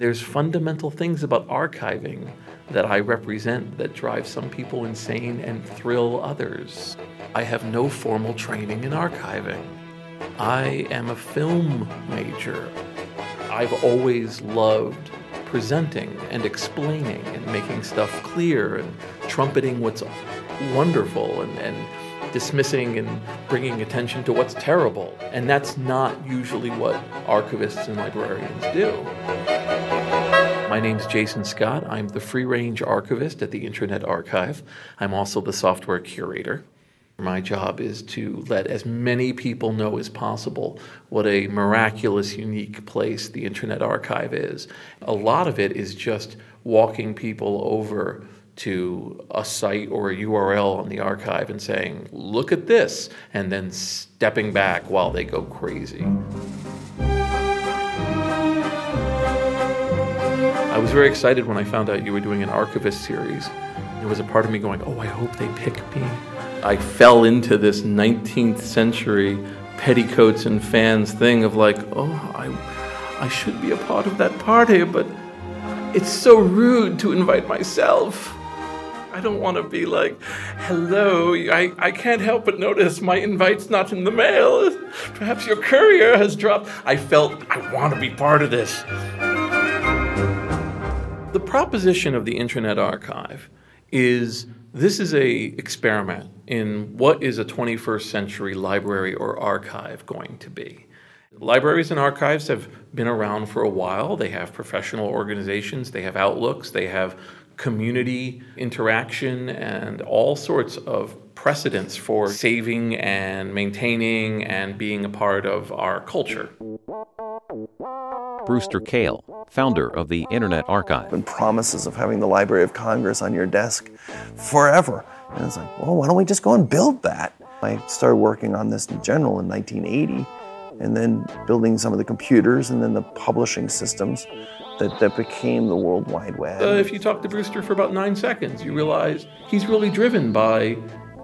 There's fundamental things about archiving that I represent that drive some people insane and thrill others. I have no formal training in archiving. I am a film major. I've always loved presenting and explaining and making stuff clear and trumpeting what's wonderful and, and dismissing and bringing attention to what's terrible. And that's not usually what archivists and librarians do. My name's Jason Scott. I'm the free range archivist at the Internet Archive. I'm also the software curator. My job is to let as many people know as possible what a miraculous, unique place the Internet Archive is. A lot of it is just walking people over to a site or a URL on the archive and saying, look at this, and then stepping back while they go crazy. Was very excited when I found out you were doing an archivist series. There was a part of me going, oh, I hope they pick me. I fell into this 19th century petticoats and fans thing of like, oh, I, I should be a part of that party, but it's so rude to invite myself. I don't want to be like, hello, I, I can't help but notice my invite's not in the mail. Perhaps your courier has dropped. I felt I want to be part of this. The proposition of the Internet Archive is this is a experiment in what is a 21st century library or archive going to be. Libraries and archives have been around for a while. They have professional organizations, they have outlooks, they have community interaction and all sorts of precedents for saving and maintaining and being a part of our culture. Brewster Kahle, founder of the Internet Archive. And promises of having the Library of Congress on your desk forever. And it's like, well, why don't we just go and build that? I started working on this in general in 1980 and then building some of the computers and then the publishing systems that, that became the World Wide Web. Uh, if you talk to Brewster for about nine seconds, you realize he's really driven by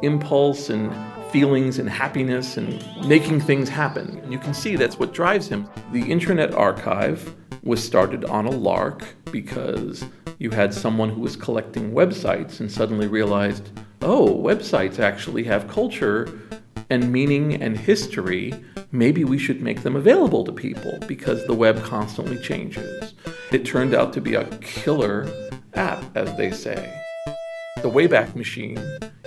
impulse and feelings and happiness and making things happen. You can see that's what drives him. The Internet Archive was started on a lark because you had someone who was collecting websites and suddenly realized, oh, websites actually have culture and meaning and history, maybe we should make them available to people because the web constantly changes. It turned out to be a killer app, as they say. The Wayback Machine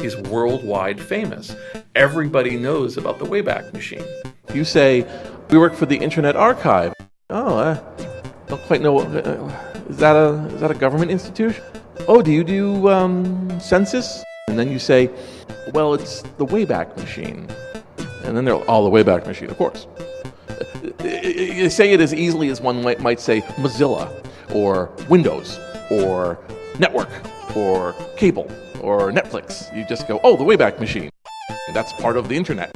is worldwide famous. Everybody knows about the Wayback Machine. You say, We work for the Internet Archive. Oh, I don't quite know. Uh, is, that a, is that a government institution? Oh, do you do um, census? And then you say, well, it's the Wayback Machine. And then they're all the Wayback Machine, of course. You say it as easily as one might say Mozilla, or Windows, or network, or cable, or Netflix. You just go, oh, the Wayback Machine. And that's part of the internet.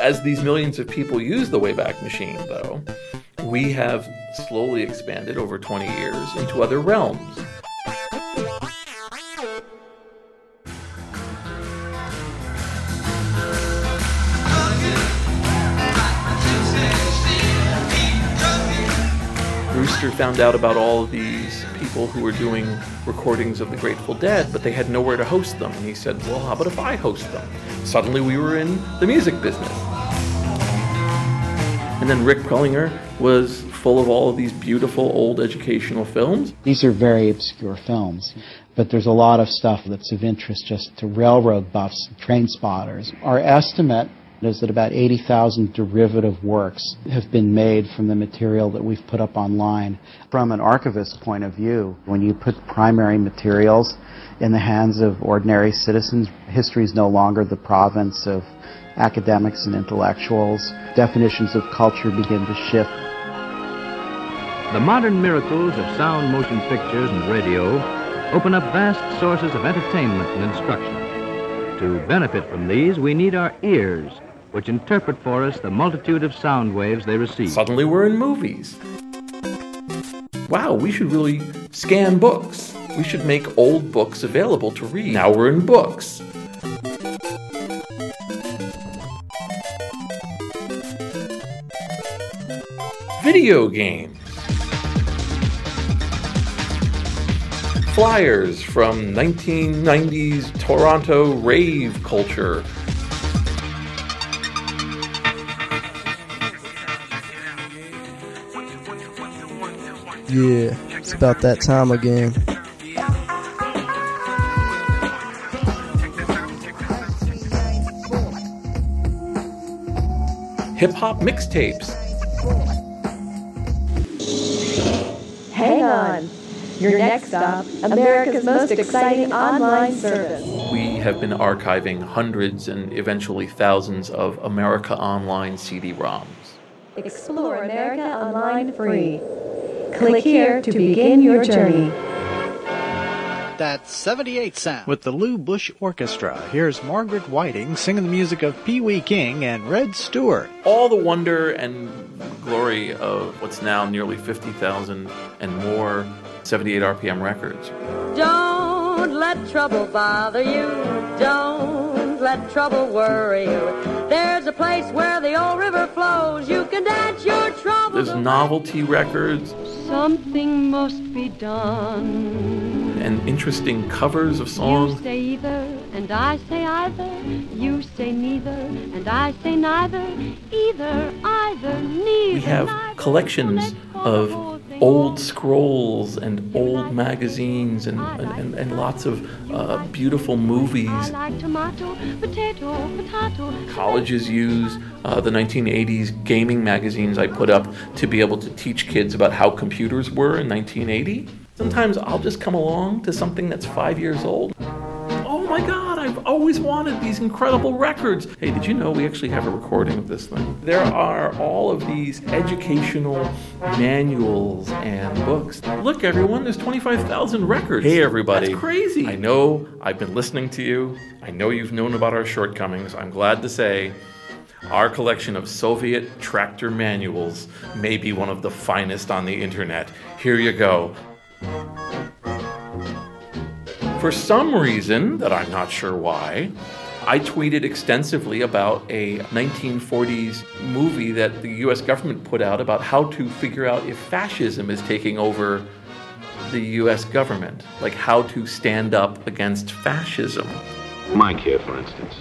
As these millions of people use the Wayback Machine, though, we have slowly expanded over 20 years into other realms. Brewster found out about all of these people who were doing recordings of the Grateful Dead, but they had nowhere to host them. And he said, Well, how about if I host them? Suddenly we were in the music business. And then Rick Prelinger was full of all of these beautiful old educational films. These are very obscure films, but there's a lot of stuff that's of interest just to railroad buffs, and train spotters. Our estimate is that about 80,000 derivative works have been made from the material that we've put up online. From an archivist's point of view, when you put primary materials in the hands of ordinary citizens, history is no longer the province of academics and intellectuals. Definitions of culture begin to shift. The modern miracles of sound motion pictures and radio open up vast sources of entertainment and instruction. To benefit from these, we need our ears which interpret for us the multitude of sound waves they receive. Suddenly we're in movies. Wow, we should really scan books. We should make old books available to read. Now we're in books. Video games. flyers from 1990s Toronto rave culture. Yeah, it's about that time again. Hip hop mixtapes. Hang on. Your next stop, America's most exciting online service. We have been archiving hundreds and eventually thousands of America Online CD-ROMs. Explore America Online free. Click here to begin your journey. That's 78 Sound. With the Lou Busch Orchestra, here's Margaret Whiting singing the music of Pee Wee King and Redd Stewart. All the wonder and glory of what's now nearly 50,000 and more 78 RPM records. Don't let trouble bother you. Don't let trouble worry you. There's a place where the old river flows. You can dance your troubles. There's novelty records Something must be done. and interesting covers of You songs. say either, and I say either. You say neither, and I say neither. Either, either, neither. We have neither. collections of old scrolls and old magazines and, and, and, and lots of uh, beautiful movies. I like tomato, potato, potato. Colleges use uh, the 1980s gaming magazines I put up to be able to teach kids about how computers were in 1980. Sometimes I'll just come along to something that's five years old. Oh my God, I've always wanted these incredible records. Hey, did you know we actually have a recording of this thing? There are all of these educational manuals and books. Look, everyone, there's 25,000 records. Hey, everybody. That's crazy. I know I've been listening to you. I know you've known about our shortcomings. I'm glad to say our collection of Soviet tractor manuals may be one of the finest on the internet. Here you go. For some reason that I'm not sure why, I tweeted extensively about a 1940s movie that the US government put out about how to figure out if fascism is taking over the US government, like how to stand up against fascism. Mike here, for instance.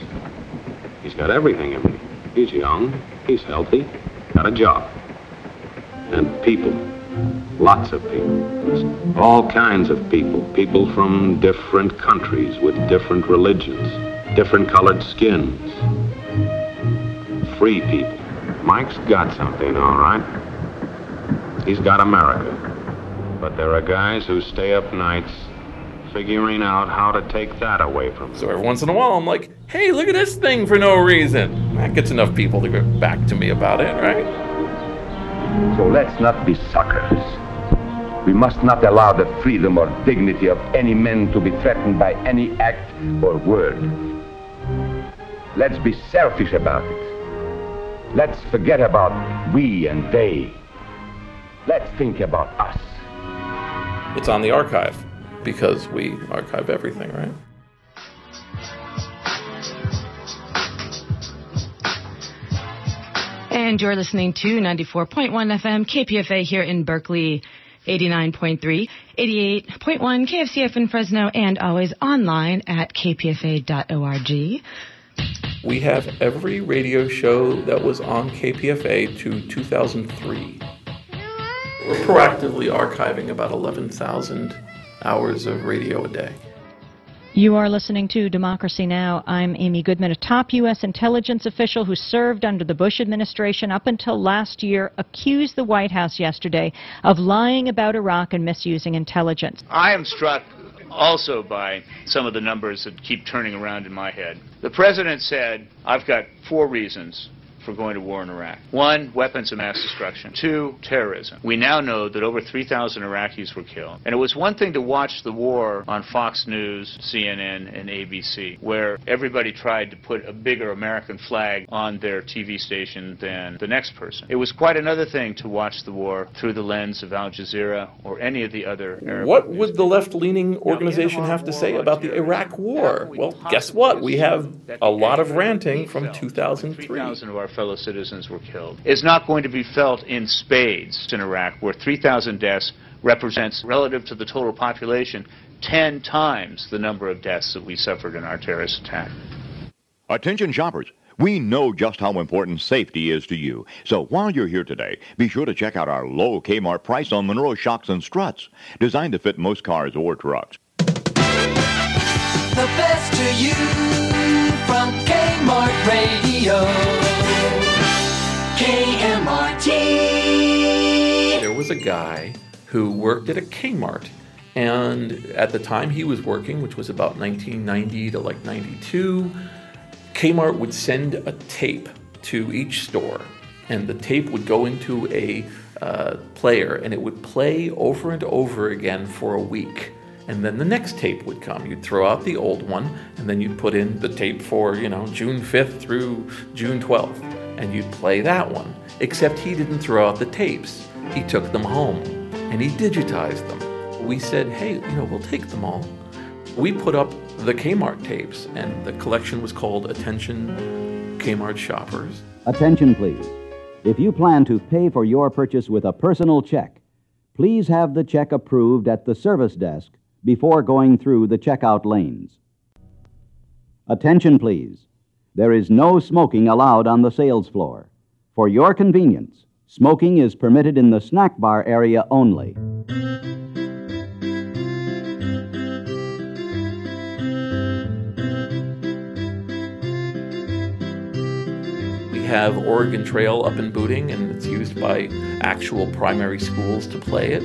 He's got everything in me. He's young, he's healthy, got a job. And people. Lots of people. All kinds of people. People from different countries with different religions, different colored skins. Free people. Mike's got something, all right. He's got America. But there are guys who stay up nights figuring out how to take that away from him. So every once in a while, I'm like, hey, look at this thing for no reason. That gets enough people to get back to me about it, right? So let's not be suckers. We must not allow the freedom or dignity of any men to be threatened by any act or word. Let's be selfish about it. Let's forget about we and they. Let's think about us. It's on the archive because we archive everything, right? And you're listening to 94.1 FM KPFA here in Berkeley, 89.3, 88.1 KFCF in Fresno, and always online at kpfa.org. We have every radio show that was on KPFA to 2003. We're proactively archiving about 11,000 hours of radio a day. You are listening to Democracy Now! I'm Amy Goodman, a top U.S. intelligence official who served under the Bush administration up until last year, accused the White House yesterday of lying about Iraq and misusing intelligence. I am struck also by some of the numbers that keep turning around in my head. The president said, I've got four reasons for going to war in Iraq. One, weapons of mass destruction. Two, terrorism. We now know that over 3,000 Iraqis were killed. And it was one thing to watch the war on Fox News, CNN, and ABC, where everybody tried to put a bigger American flag on their TV station than the next person. It was quite another thing to watch the war through the lens of Al Jazeera or any of the other Arab What would the left leaning organization have to say about the Iraq War? Well, guess what? We have a lot of ranting from 2003. 3,000 of our fellow citizens were killed is not going to be felt in spades in Iraq, where 3,000 deaths represents, relative to the total population, 10 times the number of deaths that we suffered in our terrorist attack. Attention shoppers. We know just how important safety is to you. So while you're here today, be sure to check out our low Kmart price on Monroe shocks and struts, designed to fit most cars or trucks. The best to you from Kmart Radio. Was a guy who worked at a Kmart. And at the time he was working, which was about 1990 to like 92, Kmart would send a tape to each store. And the tape would go into a uh, player and it would play over and over again for a week. And then the next tape would come. You'd throw out the old one and then you'd put in the tape for, you know, June 5th through June 12th. And you'd play that one. Except he didn't throw out the tapes, he took them home and he digitized them. We said, hey, you know, we'll take them all. We put up the Kmart tapes, and the collection was called Attention Kmart Shoppers. Attention, please. If you plan to pay for your purchase with a personal check, please have the check approved at the service desk before going through the checkout lanes. Attention, please. There is no smoking allowed on the sales floor. For your convenience, smoking is permitted in the snack bar area only. We have Oregon Trail up in Booting, and it's used by actual primary schools to play it.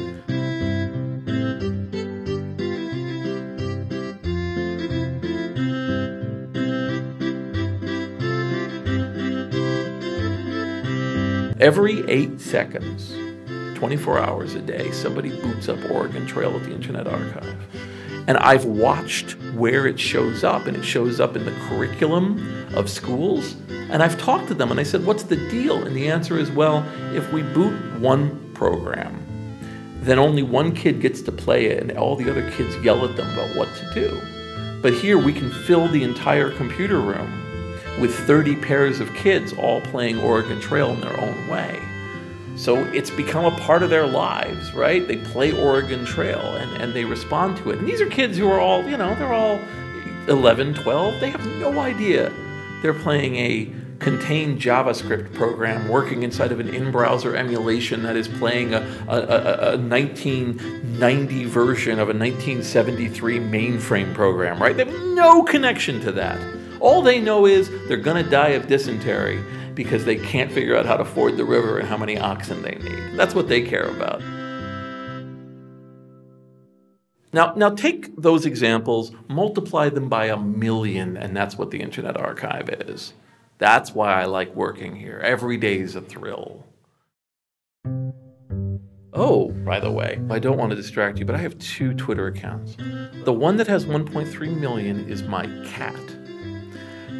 Every eight seconds, 24 hours a day, somebody boots up Oregon Trail at the Internet Archive. And I've watched where it shows up, and it shows up in the curriculum of schools. And I've talked to them and I said, What's the deal? And the answer is, Well, if we boot one program, then only one kid gets to play it, and all the other kids yell at them about what to do. But here we can fill the entire computer room with 30 pairs of kids all playing Oregon Trail in their own way. So it's become a part of their lives, right? They play Oregon Trail and, and they respond to it. And these are kids who are all, you know, they're all 11, 12. They have no idea they're playing a contained JavaScript program working inside of an in browser emulation that is playing a, a, a, a 1990 version of a 1973 mainframe program, right? They have no connection to that. All they know is they're going to die of dysentery because they can't figure out how to ford the river and how many oxen they need. That's what they care about. Now, now take those examples, multiply them by a million, and that's what the Internet Archive is. That's why I like working here. Every day is a thrill. Oh, by the way, I don't want to distract you, but I have two Twitter accounts. The one that has 1.3 million is my cat,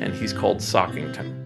and he's called Sockington.